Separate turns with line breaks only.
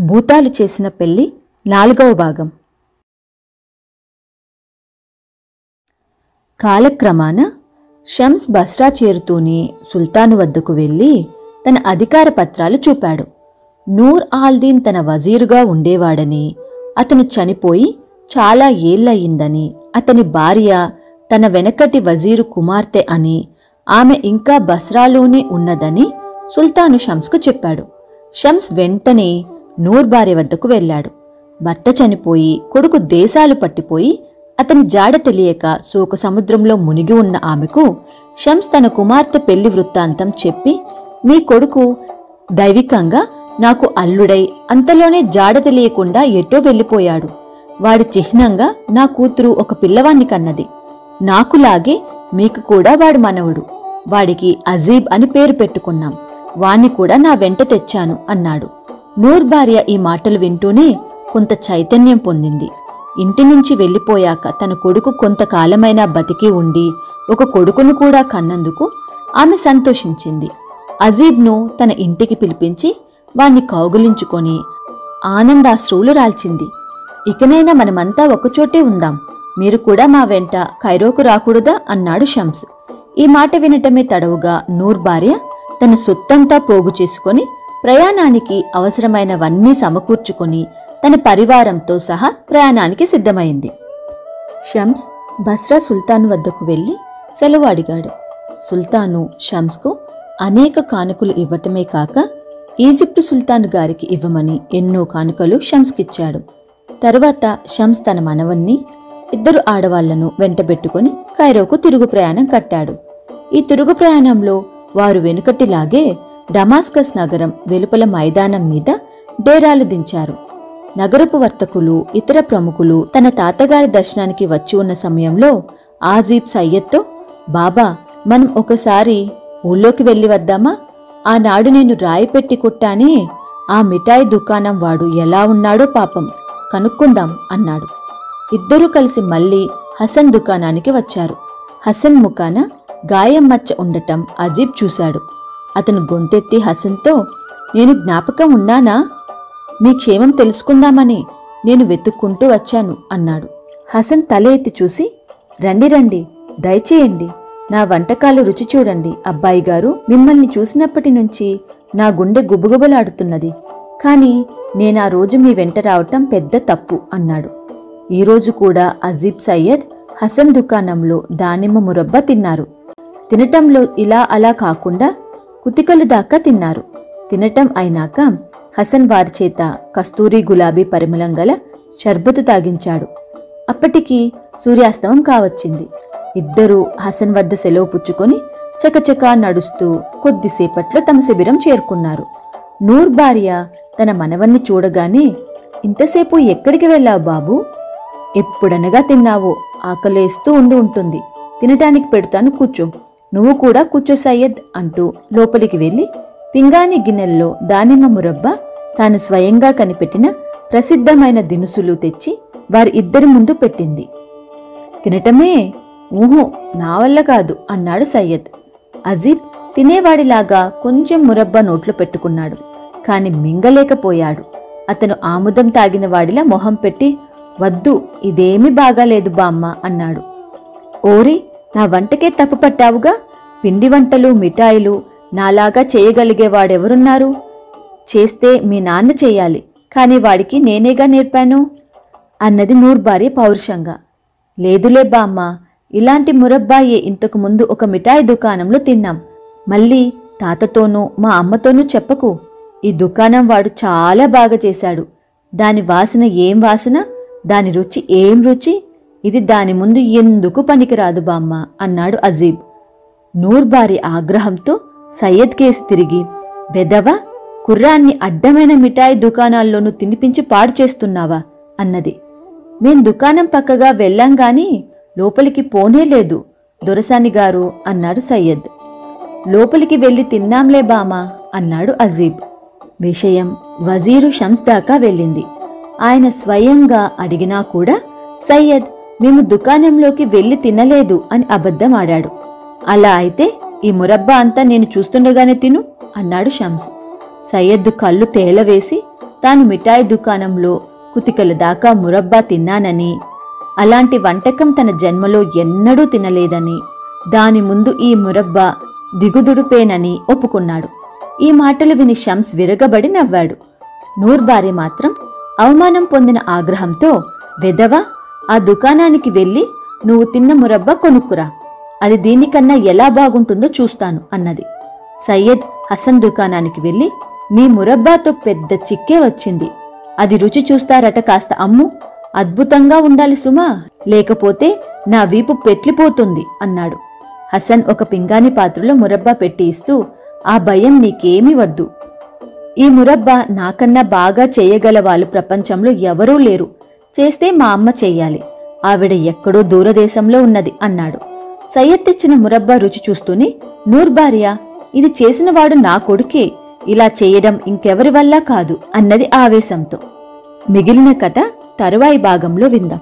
భూతాలు చేసిన పెళ్ళి నాలుగవ భాగం. కాలక్రమాన షమ్స్ బస్రా చేరుతూనే సుల్తాను వద్దకు వెళ్ళి తన అధికార పత్రాలు చూపాడు. నూర్ ఆల్దీన్ తన వజీరుగా ఉండేవాడని అతను చనిపోయి చాలా ఏళ్ళయిందని అతని భార్య తన వెనకటి వజీరు కుమార్తె అని ఆమె ఇంకా బస్రాలోనే ఉన్నదని సుల్తాను షమ్స్కు చెప్పాడు. షమ్స్ వెంటనే నూర్ భార్య వద్దకు వెళ్ళాడు. భర్త చనిపోయి కొడుకు దేశాలు పట్టిపోయి అతని జాడ తెలియక శోక సముద్రంలో మునిగి ఉన్న ఆమెకు షమ్స్ తన కుమార్తె పెళ్ళి వృత్తాంతం చెప్పి మీ కొడుకు దైవికంగా నాకు అల్లుడై అంతలోనే జాడ తెలియకుండా ఎటో వెళ్ళిపోయాడు. వాడి చిహ్నంగా నా కూతురు ఒక పిల్లవాణ్ణి కన్నది. నాకులాగే మీకు కూడా వాడు మనవడు. వాడికి అజీబ్ అని పేరు పెట్టుకున్నాం. వాణ్ణి కూడా నా వెంట తెచ్చాను అన్నాడు. నూర్ భార్య ఈ మాటలు వింటూనే కొంత చైతన్యం పొందింది. ఇంటి నుంచి వెళ్ళిపోయాక తన కొడుకు కొంతకాలమైనా బతికి ఉండి ఒక కొడుకును కూడా కన్నందుకు ఆమె సంతోషించింది. అజీబ్ను తన ఇంటికి పిలిపించి వాణ్ణి కౌగులించుకొని ఆనందాశ్రువులు రాల్చింది. ఇకనైనా మనమంతా ఒకచోటే ఉందాం. మీరు కూడా మా వెంట ఖైరోకు రాకూడదా? అన్నాడు షమ్స్. ఈ మాట వినటమే తడవుగా నూర్ భార్య తన సొత్తంతా పోగు చేసుకొని ప్రయాణానికి అవసరమైనవన్నీ సమకూర్చుకొని తన పరివారంతో సహా ప్రయాణానికి సిద్ధమైంది. షమ్స్ బస్రా సుల్తాన్ వద్దకు వెళ్ళి సెలవు అడిగాడు. సుల్తాను షమ్స్కు అనేక కానుకలు ఇవ్వటమే కాక ఈజిప్టు సుల్తాన్ గారికి ఇవ్వమని ఎన్నో కానుకలు షమ్స్కిచ్చాడు. తరువాత షమ్స్ తన మనవన్ని ఇద్దరు ఆడవాళ్ళను వెంటబెట్టుకుని కైరోకు తిరుగు ప్రయాణం కట్టాడు. ఈ తిరుగు ప్రయాణంలో వారు వెనుకటిలాగే డమాస్కస్ నగరం వెలుపల మైదానం మీద డేరాలు దించారు. నగరపు వర్తకులు ఇతర ప్రముఖులు తన తాతగారి దర్శనానికి వచ్చి ఉన్న సమయంలో ఆజీబ్ సయ్యద్తో బాబా మనం ఒకసారి ఊళ్ళోకి వెళ్ళి వద్దామా? ఆనాడు నేను రాయి పెట్టి కుట్టానే ఆ మిఠాయి దుకాణం వాడు ఎలా ఉన్నాడో పాపం కనుక్కుందాం అన్నాడు. ఇద్దరూ కలిసి మళ్ళీ హసన్ దుకాణానికి వచ్చారు. హసన్ ముఖాన గాయం మచ్చ ఉండటం అజీబ్ చూశాడు. అతను గొంతెత్తి హసన్తో నేను జ్ఞాపకం ఉన్నానా? నీ క్షేమం తెలుసుకుందామని నేను వెతుక్కుంటూ వచ్చాను అన్నాడు. హసన్ తల ఎత్తి చూసి రండి రండి దయచేయండి. నా వంటకాలు రుచి చూడండి. అబ్బాయి గారు మిమ్మల్ని చూసినప్పటి నుంచి నా గుండె గుబుగుబలాడుతున్నది. కానీ నేనా రోజు మీ వెంట రావటం పెద్ద తప్పు అన్నాడు. ఈరోజు కూడా అజీబ్ సయ్యద్ హసన్ దుకాణంలో దానిమ్మ మురబ్బ తిన్నారు. తినటంలో ఇలా అలా కాకుండా కుతికలు దాకా తిన్నారు. తినటం అయినాక హసన్ వారి చేత కస్తూరి గులాబీ పరిమళం గల షర్బతు తాగించాడు. అప్పటికి సూర్యాస్తమం కావచ్చింది. ఇద్దరూ హసన్ వద్ద సెలవు పుచ్చుకొని చకచకా నడుస్తూ కొద్దిసేపట్లో తమ శిబిరం చేరుకున్నారు. నూర్ భార్య తన మనవన్ని చూడగానే ఇంతసేపు ఎక్కడికి వెళ్ళావు బాబు? ఎప్పుడనగా తిన్నావో? ఆకలేస్తూ ఉండి ఉంటుంది. తినటానికి పెడతాను కూర్చో. నువ్వు కూడా కూర్చో సయ్యద్ అంటూ లోపలికి వెళ్ళి పింగాణి గిన్నెల్లో దానిమ్మ మురబ్బా తాను స్వయంగా కనిపెట్టిన ప్రసిద్ధమైన దినుసులు తెచ్చి వారి ఇద్దరి ముందు పెట్టింది. తినటమే ఊహో నా వల్ల కాదు అన్నాడు సయ్యద్. అజీబ్ తినేవాడిలాగా కొంచెం మురబ్బ నోట్లో పెట్టుకున్నాడు కాని మింగలేకపోయాడు. అతను ఆముదం తాగిన వాడిలా మొహం పెట్టి వద్దు ఇదేమీ బాగాలేదు బామ్మ అన్నాడు. ఓరి నా వంటకే తప్పు పట్టావుగా పిండి వంటలు మిఠాయిలు నాలాగా చేయగలిగేవాడెవరున్నారు? చేస్తే మీ నాన్న చేయాలి కాని వాడికి నేనేగా నేర్పాను? అన్నది నూర్బారి పౌరుషంగా. లేదులే బామ్మ ఇలాంటి మురబ్బాయే ఇంతకు ముందు ఒక మిఠాయి దుకాణంలో తిన్నాం. మళ్ళీ తాతతోనూ మా అమ్మతోనూ చెప్పకు. ఈ దుకాణం వాడు చాలా బాగా చేశాడు. దాని వాసన ఏం వాసన? దాని రుచి ఏం రుచి? ఇది దాని ముందు ఎందుకు పనికిరాదు బామ్మ? అన్నాడు అజీబ్. నూర్బారి ఆగ్రహంతో సయ్యద్ కేసి తిరిగి వెదవ కుర్రాన్ని అడ్డమైన మిఠాయి దుకాణాల్లోనూ తినిపించి పాడు చేస్తున్నావా? అన్నది. మేం దుకాణం పక్కగా వెళ్ళాం గాని లోపలికి పోనే లేదు దొరసాని గారు అన్నాడు సయ్యద్. లోపలికి వెళ్ళి తిన్నాంలే బామా అన్నాడు అజీబ్. విషయం వజీరు షమ్స్ దాకా వెళ్ళింది. ఆయన స్వయంగా అడిగినా కూడా సయ్యద్ మేము దుకాణంలోకి వెళ్ళి తినలేదు అని అబద్ధం ఆడాడు అలా అయితే ఈ మురబ్బా అంతా నేను చూస్తుండగానే తిను అన్నాడు షమ్స్ సయ్యద్దు కళ్ళు తేలవేసి తాను మిఠాయి దుకాణంలో కుతికల దాకా మురబ్బా తిన్నానని అలాంటి వంటకం తన జన్మలో ఎన్నడూ తినలేదని దాని ముందు ఈ మురబ్బా దిగుదుడుపేనని ఒప్పుకున్నాడు. ఈ మాటలు విని షమ్స్ విరగబడి నవ్వాడు. నూర్బారి మాత్రం అవమానం పొందిన ఆగ్రహంతో వెదవా ఆ దుకాణానికి వెళ్ళి నువ్వు తిన్న మురబ్బా కొనుక్కురా. అది దీనికన్నా ఎలా బాగుంటుందో చూస్తాను అన్నది. సయ్యద్ హసన్ దుకాణానికి వెళ్ళి మీ మురబ్బాతో పెద్ద చిక్కే వచ్చింది. అది రుచి చూస్తారట కాస్త అమ్ము. అద్భుతంగా ఉండాలి సుమా. లేకపోతే నా వీపు పెట్లిపోతుంది అన్నాడు. హసన్ ఒక పింగాణి పాత్రలో మురబ్బా పెట్టి ఇస్తూ ఆ భయం నీకేమీ వద్దు. ఈ మురబ్బా నాకన్నా బాగా చేయగల వాళ్ళు ప్రపంచంలో ఎవరూ లేరు. చేస్తే మా అమ్మ చెయ్యాలి. ఆవిడ ఎక్కడో దూరదేశంలో ఉన్నది అన్నాడు. సయ్యద్ తెచ్చిన మురబ్బా రుచి చూస్తూనే నూర్భార్య ఇది చేసినవాడు నా కొడుకే. ఇలా చేయడం ఇంకెవరి వల్ల కాదు అన్నది ఆవేశంతో. మిగిలిన కథ తరువాయి భాగంలో విందాం.